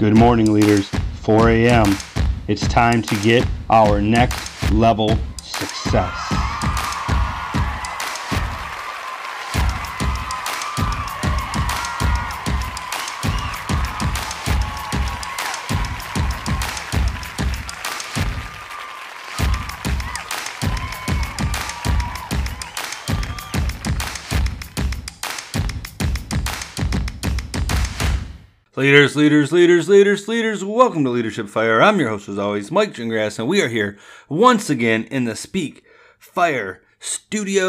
Good morning, leaders. 4 a.m. It's time to get our next level success. Leaders, leaders, leaders, leaders, leaders, welcome to Leadership Fire. I'm your host, as always, Mike Gingras, and we are here once again in the Speak Fire Studio.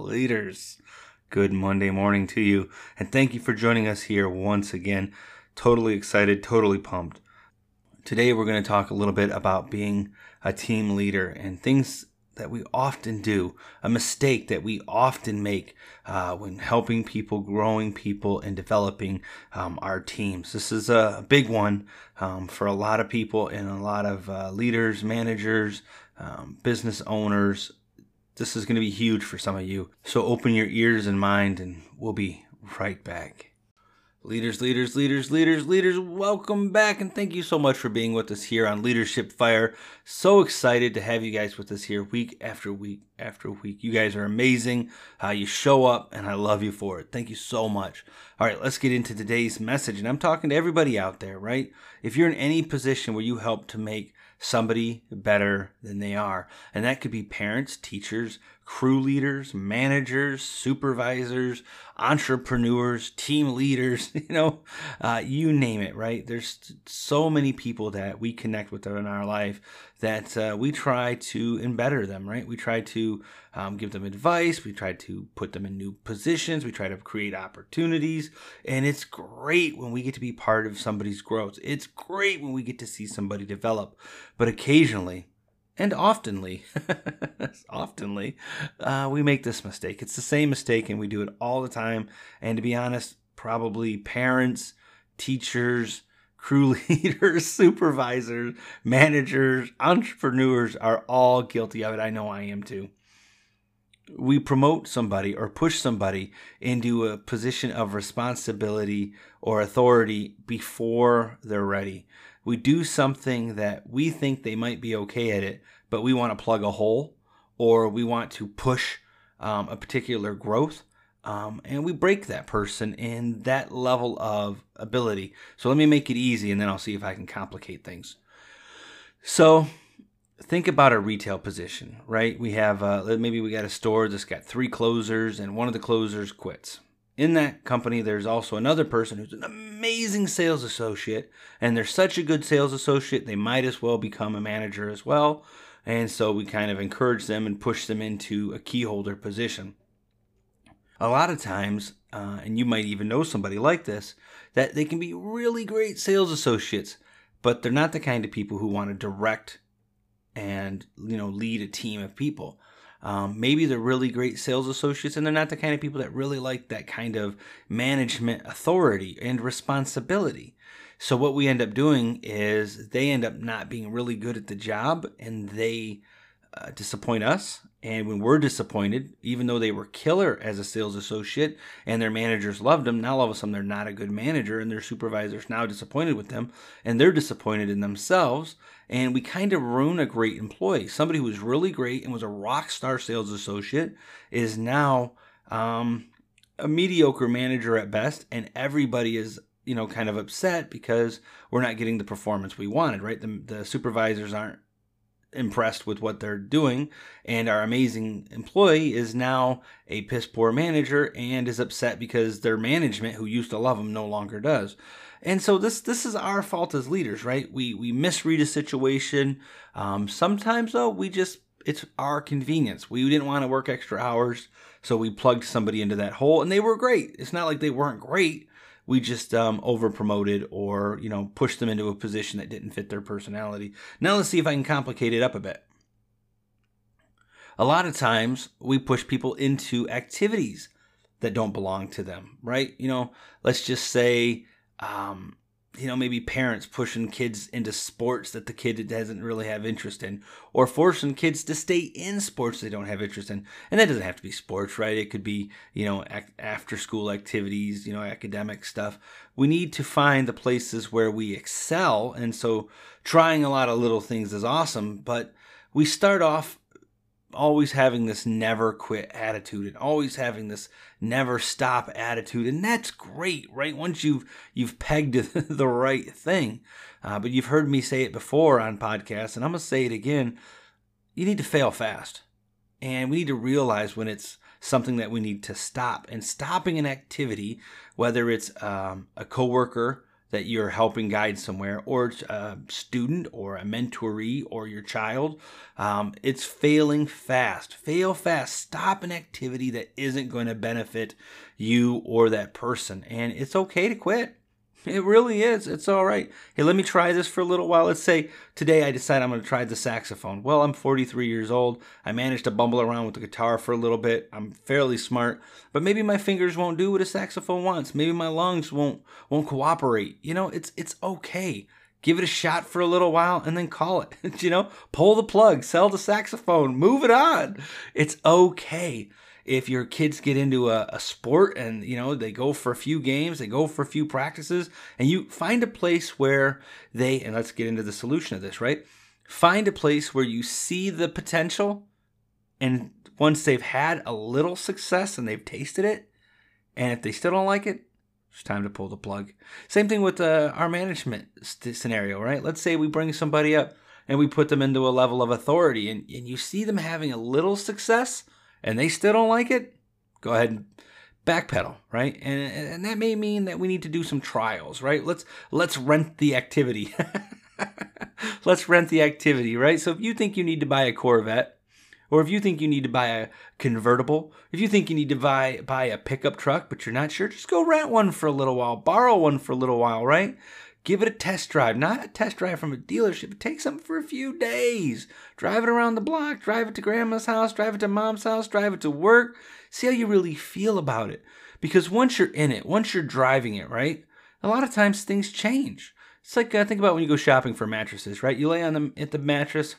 leaders, good Monday morning to you, and thank you for joining us here once again. Totally excited, totally pumped. Today, we're going to talk a little bit about being a team leader and things that we often do, a mistake that we often make uh, when helping people, growing people, and developing um, our teams. This is a big one um, for a lot of people and a lot of uh, leaders, managers, um, business owners. This is going to be huge for some of you. So open your ears and mind, and we'll be right back. Leaders, leaders, leaders, leaders, leaders, welcome back and thank you so much for being with us here on Leadership Fire. So excited to have you guys with us here week after week after week. You guys are amazing. Uh, you show up and I love you for it. Thank you so much. All right, let's get into today's message. And I'm talking to everybody out there, right? If you're in any position where you help to make somebody better than they are, and that could be parents, teachers, crew leaders, managers, supervisors, entrepreneurs, team leaders, you know, uh, you name it, right? There's so many people that we connect with in our life that uh, we try to embetter them, right? We try to um, give them advice. We try to put them in new positions. We try to create opportunities. And it's great when we get to be part of somebody's growth. It's great when we get to see somebody develop. But occasionally, and oftenly, oftenly, uh, we make this mistake. It's the same mistake, and we do it all the time. And to be honest, probably parents, teachers, crew leaders, supervisors, managers, entrepreneurs are all guilty of it. I know I am too. We promote somebody or push somebody into a position of responsibility or authority before they're ready we do something that we think they might be okay at it, but we want to plug a hole or we want to push um, a particular growth. Um, and we break that person in that level of ability. So let me make it easy and then I'll see if I can complicate things. So think about a retail position, right? We have uh, maybe we got a store that's got three closers and one of the closers quits in that company, there's also another person who's an amazing sales associate, and they're such a good sales associate, they might as well become a manager as well. And so we kind of encourage them and push them into a key holder position. A lot of times, uh, and you might even know somebody like this, that they can be really great sales associates, but they're not the kind of people who want to direct and you know lead a team of people. Um, maybe they're really great sales associates and they're not the kind of people that really like that kind of management authority and responsibility. So, what we end up doing is they end up not being really good at the job and they uh, disappoint us. And when we're disappointed, even though they were killer as a sales associate and their managers loved them, now all of a sudden they're not a good manager and their supervisors now disappointed with them and they're disappointed in themselves. And we kind of ruin a great employee. Somebody who was really great and was a rock star sales associate is now um, a mediocre manager at best, and everybody is you know kind of upset because we're not getting the performance we wanted. Right? The, the supervisors aren't impressed with what they're doing, and our amazing employee is now a piss poor manager and is upset because their management, who used to love them, no longer does. And so this this is our fault as leaders, right? We we misread a situation. Um, sometimes though, we just it's our convenience. We didn't want to work extra hours, so we plugged somebody into that hole, and they were great. It's not like they weren't great we just um, over promoted or you know pushed them into a position that didn't fit their personality. Now let's see if I can complicate it up a bit. A lot of times we push people into activities that don't belong to them, right? You know, let's just say um, you know, maybe parents pushing kids into sports that the kid doesn't really have interest in, or forcing kids to stay in sports they don't have interest in. And that doesn't have to be sports, right? It could be, you know, after school activities, you know, academic stuff. We need to find the places where we excel. And so trying a lot of little things is awesome, but we start off always having this never quit attitude and always having this never stop attitude and that's great right? Once you've you've pegged the right thing. Uh, but you've heard me say it before on podcasts and i'm going to say it again. You need to fail fast and we need to realize when it's something that we need to stop. And stopping an activity whether it's um, a coworker that you're helping guide somewhere, or it's a student, or a mentoree, or your child. Um, it's failing fast. Fail fast. Stop an activity that isn't going to benefit you or that person. And it's okay to quit. It really is. It's all right. Hey, let me try this for a little while. Let's say today I decide I'm going to try the saxophone. Well, I'm 43 years old. I managed to bumble around with the guitar for a little bit. I'm fairly smart, but maybe my fingers won't do what a saxophone wants. Maybe my lungs won't won't cooperate. You know, it's it's okay. Give it a shot for a little while and then call it. you know, pull the plug, sell the saxophone, move it on. It's okay if your kids get into a, a sport and you know they go for a few games, they go for a few practices, and you find a place where they and let's get into the solution of this, right? Find a place where you see the potential, and once they've had a little success and they've tasted it, and if they still don't like it, it's time to pull the plug. Same thing with uh, our management st- scenario, right? Let's say we bring somebody up and we put them into a level of authority, and, and you see them having a little success and they still don't like it, go ahead and backpedal, right? And and that may mean that we need to do some trials, right? Let's let's rent the activity. let's rent the activity, right? So if you think you need to buy a Corvette, or if you think you need to buy a convertible, if you think you need to buy buy a pickup truck but you're not sure, just go rent one for a little while, borrow one for a little while, right? Give it a test drive, not a test drive from a dealership. Take something for a few days. Drive it around the block, drive it to grandma's house, drive it to mom's house, drive it to work. See how you really feel about it. Because once you're in it, once you're driving it, right? A lot of times things change. It's like uh, think about when you go shopping for mattresses, right? You lay on the at the mattress,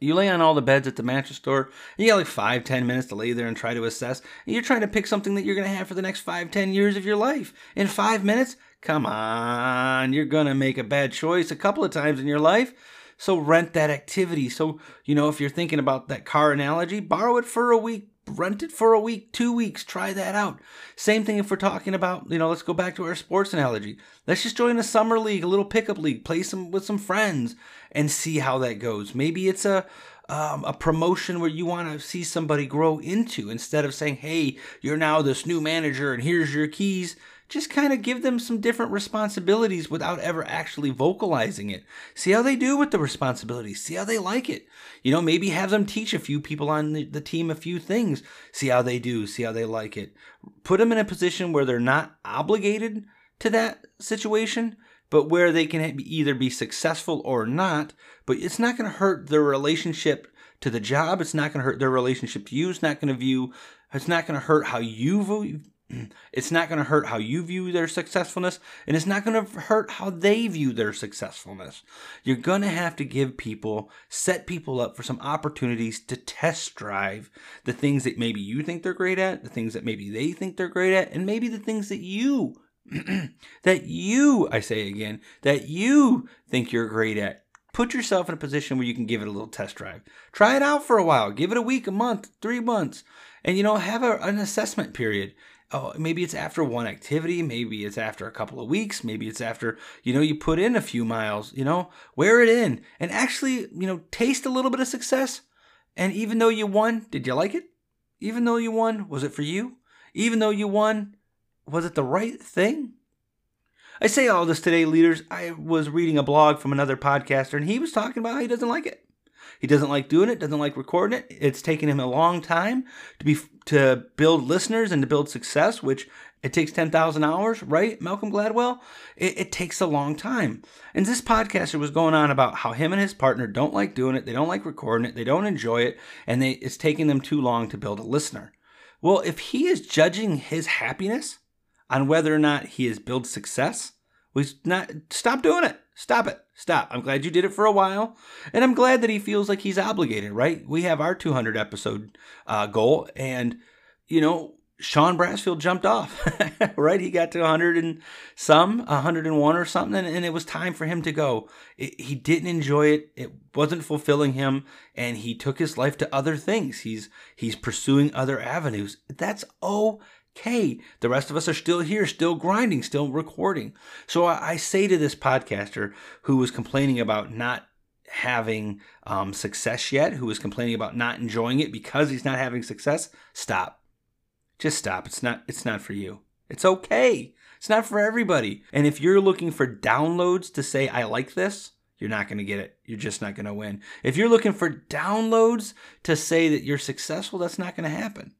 you lay on all the beds at the mattress store. you got like five, ten minutes to lay there and try to assess. And you're trying to pick something that you're going to have for the next five, ten years of your life. In five minutes, come on, you're going to make a bad choice a couple of times in your life. So rent that activity. So, you know, if you're thinking about that car analogy, borrow it for a week, rent it for a week, two weeks, try that out. Same thing if we're talking about, you know, let's go back to our sports analogy. Let's just join a summer league, a little pickup league, play some with some friends and see how that goes. Maybe it's a um, a promotion where you want to see somebody grow into instead of saying, hey, you're now this new manager and here's your keys just kind of give them some different responsibilities without ever actually vocalizing it. See how they do with the responsibilities. See how they like it. You know, maybe have them teach a few people on the, team a few things. See how they do. See how they like it. Put them in a position where they're not obligated to that situation, but where they can either be successful or not. But it's not going to hurt their relationship to the job. It's not going to hurt their relationship to you. It's not going to view. It's not going to hurt how you it's not going to hurt how you view their successfulness, and it's not going to hurt how they view their successfulness. You're going to have to give people, set people up for some opportunities to test drive the things that maybe you think they're great at, the things that maybe they think they're great at, and maybe the things that you, that you, I say again, that you think you're great at. Put yourself in a position where you can give it a little test drive. Try it out for a while. Give it a week, a month, three months, and you know, have a, an assessment period oh, maybe it's after one activity, maybe it's after a couple of weeks, maybe it's after, you know, you put in a few miles, you know, wear it in and actually, you know, taste a little bit of success. And even though you won, did you like it? Even though you won, was it for you? Even though you won, was it the right thing? I say all this today, leaders. I was reading a blog from another podcaster, and he was talking about how he doesn't like it. He doesn't like doing it, doesn't like recording it. It's taken him a long time to be to build listeners and to build success, which it takes 10,000 hours, right? Malcolm Gladwell? It, it, takes a long time. And this podcaster was going on about how him and his partner don't like doing it, they don't like recording it, they don't enjoy it, and they, it's taking them too long to build a listener. Well, if he is judging his happiness on whether or not he has built success, We not stop doing it. Stop it. Stop. I'm glad you did it for a while, and I'm glad that he feels like he's obligated. Right? We have our 200 episode uh, goal, and you know Sean Brassfield jumped off, right? He got to 100 and some, 101 or something, and, it was time for him to go. It, he didn't enjoy it. It wasn't fulfilling him, and he took his life to other things. He's he's pursuing other avenues. That's okay. The rest of us are still here, still grinding, still recording. So I, I say to this podcaster who was complaining about not having um, success yet, who was complaining about not enjoying it because he's not having success, stop just stop. It's not it's not for you. It's okay. It's not for everybody. And if you're looking for downloads to say I like this, you're not going to get it. You're just not going to win. If you're looking for downloads to say that you're successful, that's not going to happen.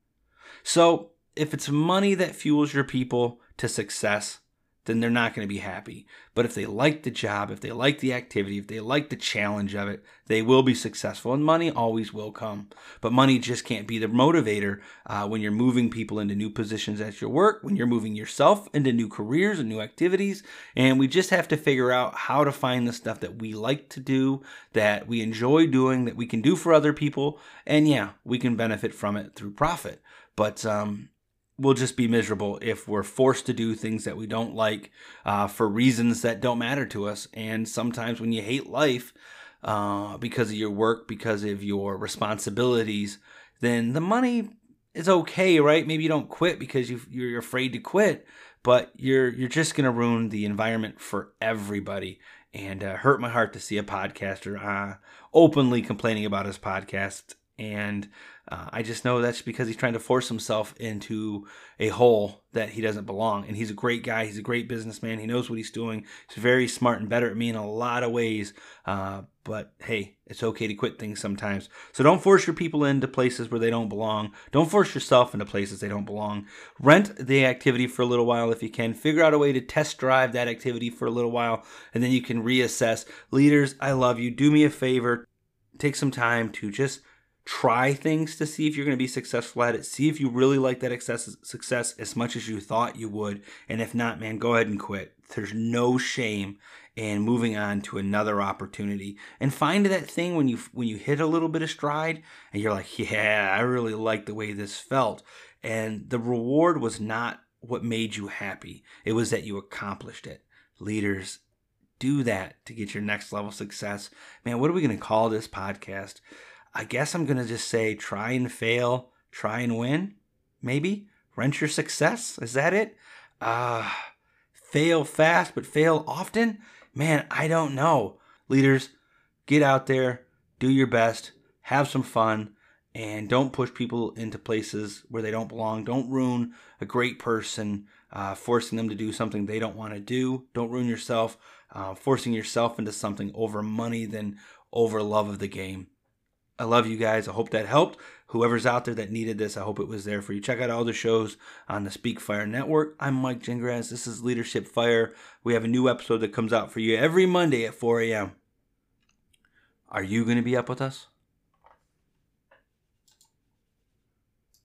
So, if it's money that fuels your people to success, then they're not going to be happy. But if they like the job, if they like the activity, if they like the challenge of it, they will be successful. And money always will come. But money just can't be the motivator uh, when you're moving people into new positions at your work, when you're moving yourself into new careers and new activities. And we just have to figure out how to find the stuff that we like to do, that we enjoy doing, that we can do for other people. And yeah, we can benefit from it through profit. But um, we'll just be miserable if we're forced to do things that we don't like uh, for reasons that don't matter to us. And sometimes when you hate life uh, because of your work, because of your responsibilities, then the money is okay, right? Maybe you don't quit because you, you're afraid to quit, but you're you're just gonna ruin the environment for everybody. And uh, hurt my heart to see a podcaster uh, openly complaining about his podcast and uh, I just know that's because he's trying to force himself into a hole that he doesn't belong. And he's a great guy. He's a great businessman. He knows what he's doing. He's very smart and better at me in a lot of ways. Uh, but hey, it's okay to quit things sometimes. So don't force your people into places where they don't belong. Don't force yourself into places they don't belong. Rent the activity for a little while if you can. Figure out a way to test drive that activity for a little while, and then you can reassess. Leaders, I love you. Do me a favor. Take some time to just try things to see if you're going to be successful at it. See if you really like that success as much as you thought you would. And if not, man, go ahead and quit. There's no shame in moving on to another opportunity and find that thing when you when you hit a little bit of stride and you're like, "Yeah, I really like the way this felt." And the reward was not what made you happy. It was that you accomplished it. Leaders, do that to get your next level success. Man, what are we going to call this podcast? I guess I'm going to just say try and fail, try and win. Maybe. Rent your success. Is that it? Uh, fail fast, but fail often? Man, I don't know. Leaders, get out there, do your best, have some fun, and don't push people into places where they don't belong. Don't ruin a great person, uh, forcing them to do something they don't want to do. Don't ruin yourself, uh, forcing yourself into something over money than over love of the game. I love you guys. I hope that helped. Whoever's out there that needed this, I hope it was there for you. Check out all the shows on the Speak Fire Network. I'm Mike Gingras. This is Leadership Fire. We have a new episode that comes out for you every Monday at 4 a.m. Are you going to be up with us?